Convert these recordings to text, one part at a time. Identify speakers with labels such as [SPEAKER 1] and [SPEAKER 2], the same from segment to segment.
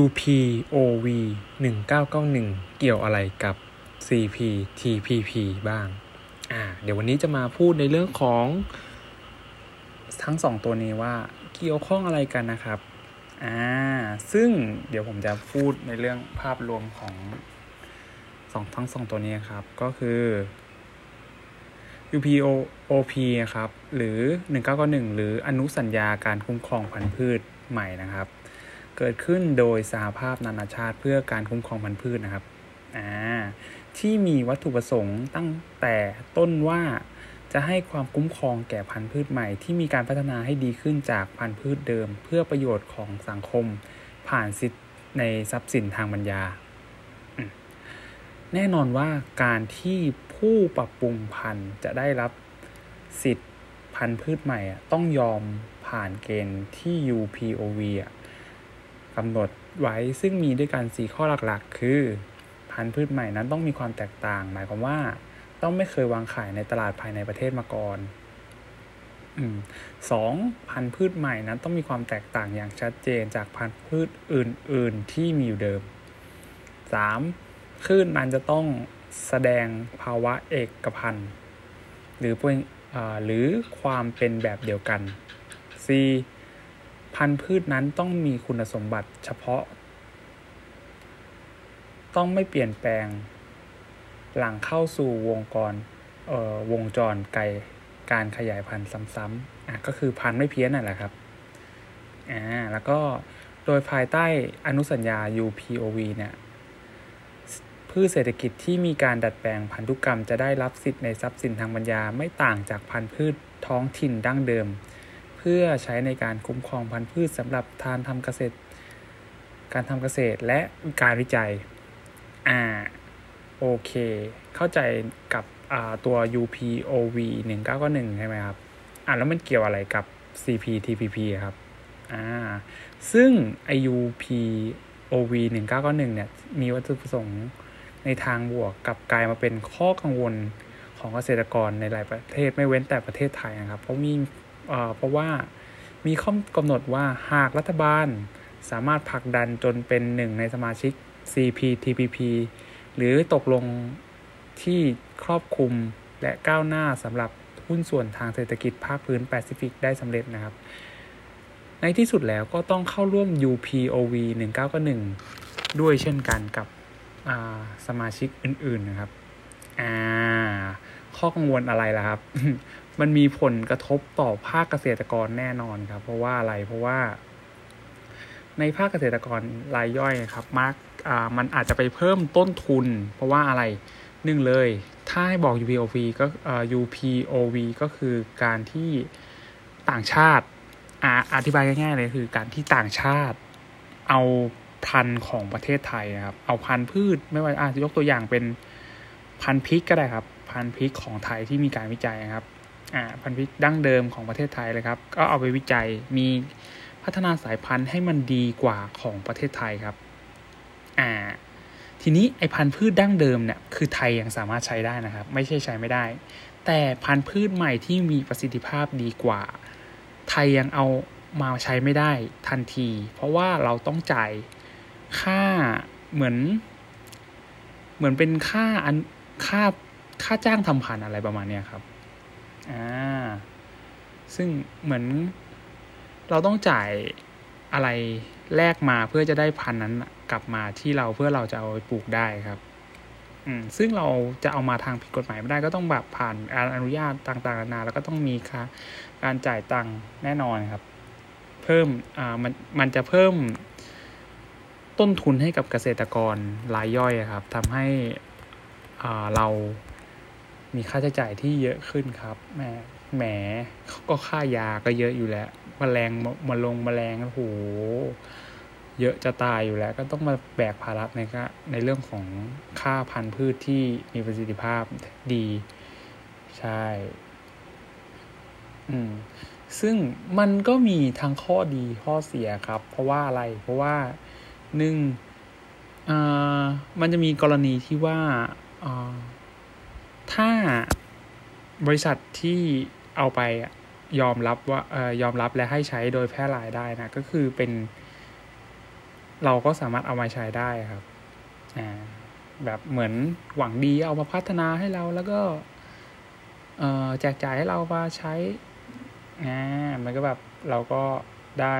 [SPEAKER 1] UPOV 1991 เกี่ยวอะไรกับ CPTPP บ้าง อ่า เดี๋ยววันนี้จะมาพูดในเรื่องของ ทั้งสองตัวนี้ว่าเกี่ยวข้องอะไรกันนะครับ อ่า ซึ่งเดี๋ยวผมจะพูดในเรื่องภาพรวมของสองทั้งสองตัวนี้ครับ ก็คือ UPOP ครับ หรือ 1991 หรืออนุสัญญาการคุ้มครองพันธุ์พืชใหม่นะครับ เกิดขึ้นโดยสหภาพนานาชาติเพื่อการคุ้มครองพันธุ์พืชนะครับที่มีวัตถุประสงค์ตั้งแต่ต้นว่าจะให้ความคุ้มครองแก่พันธุ์พืชใหม่ ที่มีการพัฒนาให้ดีขึ้นจากพันธุ์พืชเดิม เพื่อประโยชน์ของสังคม ผ่านสิทธิในทรัพย์สินทางปัญญา แน่นอนว่าการที่ผู้ปรับปรุงพันธุ์จะได้รับสิทธิ์พันธุ์พืชใหม่ต้องยอมผ่านเกณฑ์ที่ UPOV กำหนดไว้ซึ่งมีด้วยกัน 4 ข้อหลักๆ คือ พันธุ์พืชใหม่นั้นต้องมีความแตกต่าง หมายความว่าต้องไม่เคยวางขายในตลาดภายในประเทศมาก่อนสองพันธุ์พืชใหม่นั้นต้องมีความแตกต่างอย่างชัดเจนจากพันธุ์พืชอื่น ๆ ที่มีอยู่เดิมสามคลื่นมันจะต้องแสดงภาวะเอกพันธ์หรือหรือความเป็นแบบเดียวกัน C พันธุ์พืชนั้นต้องมีคุณสมบัติเฉพาะ ต้องไม่เปลี่ยนแปลง หลังเข้าสู่วงกรวงจรไกลการขยายพันธุ์ซ้ำๆอะก็คือพันธุ์ไม่เพี้ยนนั่นแหละครับอ่าแล้วก็โดยภายใต้อนุสัญญา UPOV เนี่ยพืชเศรษฐกิจที่มีการดัดแปลงพันธุกรรมจะได้รับสิทธิ์ในทรัพย์สินทางปัญญาไม่ต่างจากพันธุ์พืชท้องถิ่นดั้งเดิม เพื่อใช้ในการคุ้มครองพันธุ์พืชสำหรับทานทำเกษตร การทำเกษตรและการวิจัย อ่า โอเค เข้าใจกับอ่าตัว UPOV 1991 ใช่ไหมครับ อ่าแล้วมันเกี่ยวอะไรกับ CPTPP ครับ อ่า ซึ่ง UPOV 1991 เนี่ย มีวัตถุประสงค์ในทางบวกกับกลายมาเป็นข้อกังวลของเกษตรกรในหลายประเทศไม่เว้นแต่ประเทศไทยนะครับ เพราะมี เพราะว่ามีข้อกำหนดว่าหากรัฐบาลสามารถผลักดันจนเป็นหนึ่งในสมาชิก CPTPP หรือตกลงที่ครอบคลุมและก้าวหน้าสำหรับหุ้นส่วนทางเศรษฐกิจภาคพื้นแปซิฟิกได้สำเร็จนะครับ ในที่สุดแล้วก็ต้องเข้าร่วม UPOV 1991 ด้วยเช่นกันกับสมาชิกอื่นๆนะครับ อ่า ข้อกังวลอะไรล่ะครับ มันมีผลกระทบต่อภาคเกษตรกรแน่นอนครับ เพราะว่าอะไรเพราะว่า ในภาคเกษตรกรรายย่อยครับมากอ่ามันอาจจะไปเพิ่มต้นทุน เพราะว่าอะไรหนึ่งเลย ถ้าให้บอก UPOV ก็อ่า UPOV ก็คือการที่ต่างชาติอ่าอธิบายง่ายๆเลยคือการที่ต่างชาติเอาพันธุ์ของประเทศไทยนะครับ เอาพันธุ์พืชไม่ว่าอาจจะยกตัวอย่างเป็นพันธุ์พริกก็ได้ครับ พันธุ์พริกของไทยที่มีการวิจัยนะครับ พันธุ์พริกดั้งเดิมของประเทศไทยเลยครับ ก็เอาไปวิจัยมีพัฒนาสายพันธุ์ให้มันดีกว่าของประเทศไทยครับอ่าทีนี้ไอพันธุ์พืชดั้งเดิมเนี่ยคือไทยยังสามารถใช้ได้นะครับ ไม่ใช่ใช้ไม่ได้ แต่พันธุ์พืชใหม่ที่มีประสิทธิภาพดีกว่า ไทยยังเอามาใช้ไม่ได้ทันที เพราะว่าเราต้องจ่ายค่าเหมือน เหมือนเป็นค่าอันค่าค่าจ้างทำพันธุ์อะไรประมาณเนี้ยครับ อ่าซึ่งเหมือนเราต้องจ่ายอะไรแลกมาเพื่อจะได้พันนั้นกลับมาที่เราเพื่อเราจะเอาไปปลูกได้ครับอืมซึ่งเราจะเอามาทางผิดกฎหมายไม่ได้ก็ต้องแบบผ่านอนุญาตต่างๆนานาแล้วก็ต้องมีค่าการจ่ายตังค์แน่นอนครับ เพิ่มอ่ามันมันจะเพิ่มต้นทุนให้กับเกษตรกรรายย่อยครับทำให้เรา มีค่าใช้จ่ายที่เยอะขึ้นครับแหมแหมก็ค่ายาก็เยอะอยู่แล้วมแมลงมาลงมแมลงโอ้โหเยอะจะตายอยู่แล้ว ก็ต้องมาแบกภาระในก็ในเรื่องของค่าพันธุ์พืชที่มีประสิทธิภาพดี ใช่ อืม ซึ่งมันก็มีทั้งข้อดีข้อเสียครับ เพราะว่าอะไร เพราะว่าหนึ่งมันจะมีกรณีที่ว่าอ่า ถ้าบริษัทที่เอาไปยอมรับว่ายอมรับและให้ใช้โดยแพร่หลายได้นะก็คือเป็น เราก็สามารถเอามาใช้ได้ครับอ่าแบบเหมือนหวังดีเอามาพัฒนาให้เราแล้วก็ เออแจกจ่ายให้เรามาใช้อ่ามันก็แบบเราก็ได้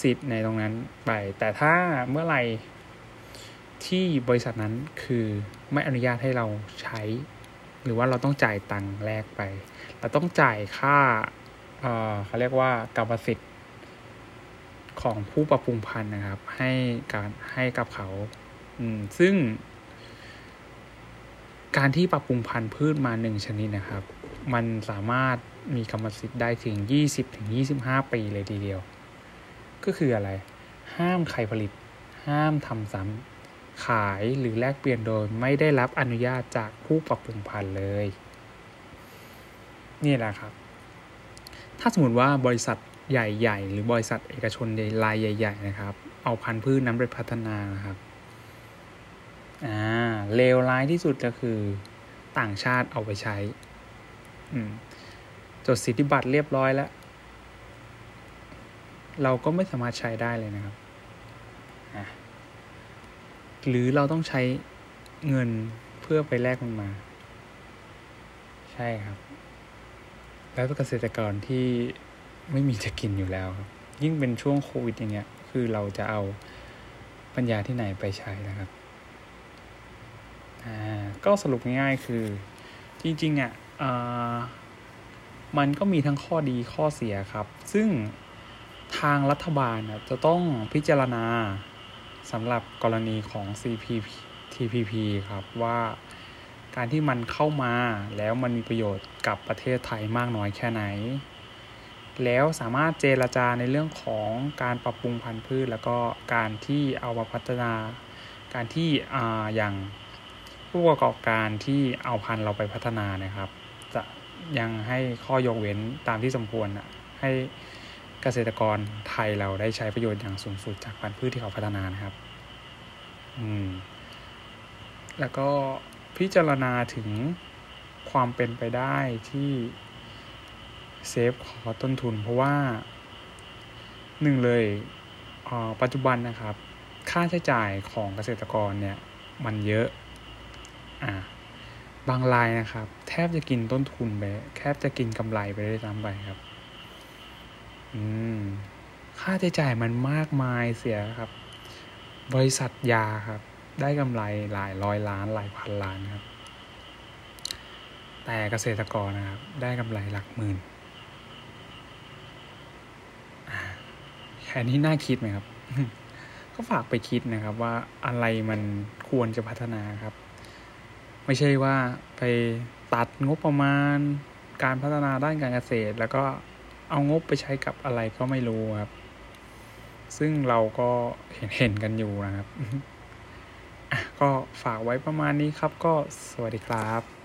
[SPEAKER 1] สิทธิ์ในตรงนั้นไป แต่ถ้าเมื่อไหร่ ที่บริษัทนั้นคือไม่อนุญาตให้เราใช้ หรือว่าเราต้องจ่ายตังค์แรกไป เราต้องจ่ายค่าเอ่อเขาเรียกว่ากรรมสิทธิ์ของผู้ปรับปรุงพันธุ์นะครับ ให้การให้กับเขา อืมซึ่ง การที่ปรับปรุงพันธุ์พืชมาหนึ่งชนิดนะครับ มันสามารถมีกรรมสิทธิ์ได้ถึงยี่สิบถึงยี่สิบห้าปีเลยทีเดียว ก็คืออะไร ห้ามใครผลิต ห้ามทำซ้ำ ขายหรือแลกเปลี่ยนโดยไม่ได้รับอนุญาตจากผู้ปรับปรุงพันธุ์เลย นี่แหละครับ ถ้าสมมติว่าบริษัทใหญ่ๆ หรือบริษัทเอกชนรายใหญ่ ๆ นะครับ เอาพันธุ์พืชนั้นไปพัฒนานะครับอ่าเลวร้ายที่สุดก็คือต่างชาติเอาไปใช้อืมจดสิทธิบัตรเรียบร้อยแล้ว เราก็ไม่สามารถใช้ได้เลยนะครับ หรือเราต้องใช้เงินเพื่อไปแลกมันมา ใช่ครับ แล้วเกษตรกรที่ไม่มีจะกินอยู่แล้วครับ ยิ่งเป็นช่วงโควิดอย่างเงี้ย คือเราจะเอาปัญญาที่ไหนไปใช้นะครับอ่าก็สรุปง่ายๆคือ จริงๆอะมันก็มีทั้งข้อดีข้อเสียครับ ซึ่งทางรัฐบาลจะต้องพิจารณา สำหรับกรณีของ CPTPP ครับว่าการที่มันเข้ามาแล้วมันมีประโยชน์กับประเทศไทยมากน้อยแค่ไหน แล้วสามารถเจรจาในเรื่องของการปรับปรุงพันธุ์พืช แล้วก็การที่เอามาพัฒนา การที่อ่าอย่างผู้ประกอบการที่เอาพันธุ์เราไปพัฒนานะครับ จะยังให้ข้อยกเว้นตามที่สมควรอะให้ เกษตรกรไทยเราได้ใช้ประโยชน์อย่างสูงสุดจากพันธุ์พืชที่เขาพัฒนานะครับ อืม แล้วก็พิจารณาถึงความเป็นไปได้ที่เซฟขอต้นทุน เพราะว่าหนึ่งเลยปัจจุบันนะครับ ค่าใช้จ่ายของเกษตรกรเนี่ยมันเยอะ อ่า บางรายนะครับ แทบจะกินต้นทุนไป แทบจะกินกำไรไปได้ซ้ำไปครับ อืม ค่าใช้จ่ายมันมากมายเสียครับ บริษัทยาครับ ได้กำไรหลายร้อยล้านหลายพันล้านครับ แต่เกษตรกรนะครับ ได้กำไรหลักหมื่นแค่นี้น่าคิดไหมครับ ก็ฝากไปคิดนะครับ ว่าอะไรมันควรจะพัฒนาครับ ไม่ใช่ว่าไปตัดงบประมาณการพัฒนาด้านการเกษตร แล้วก็ เอางบไปใช้กับอะไรก็ไม่รู้ครับ ซึ่งเราก็เห็นเห็นกันอยู่นะครับ ก็ฝากไว้ประมาณนี้ครับ ก็สวัสดีครับ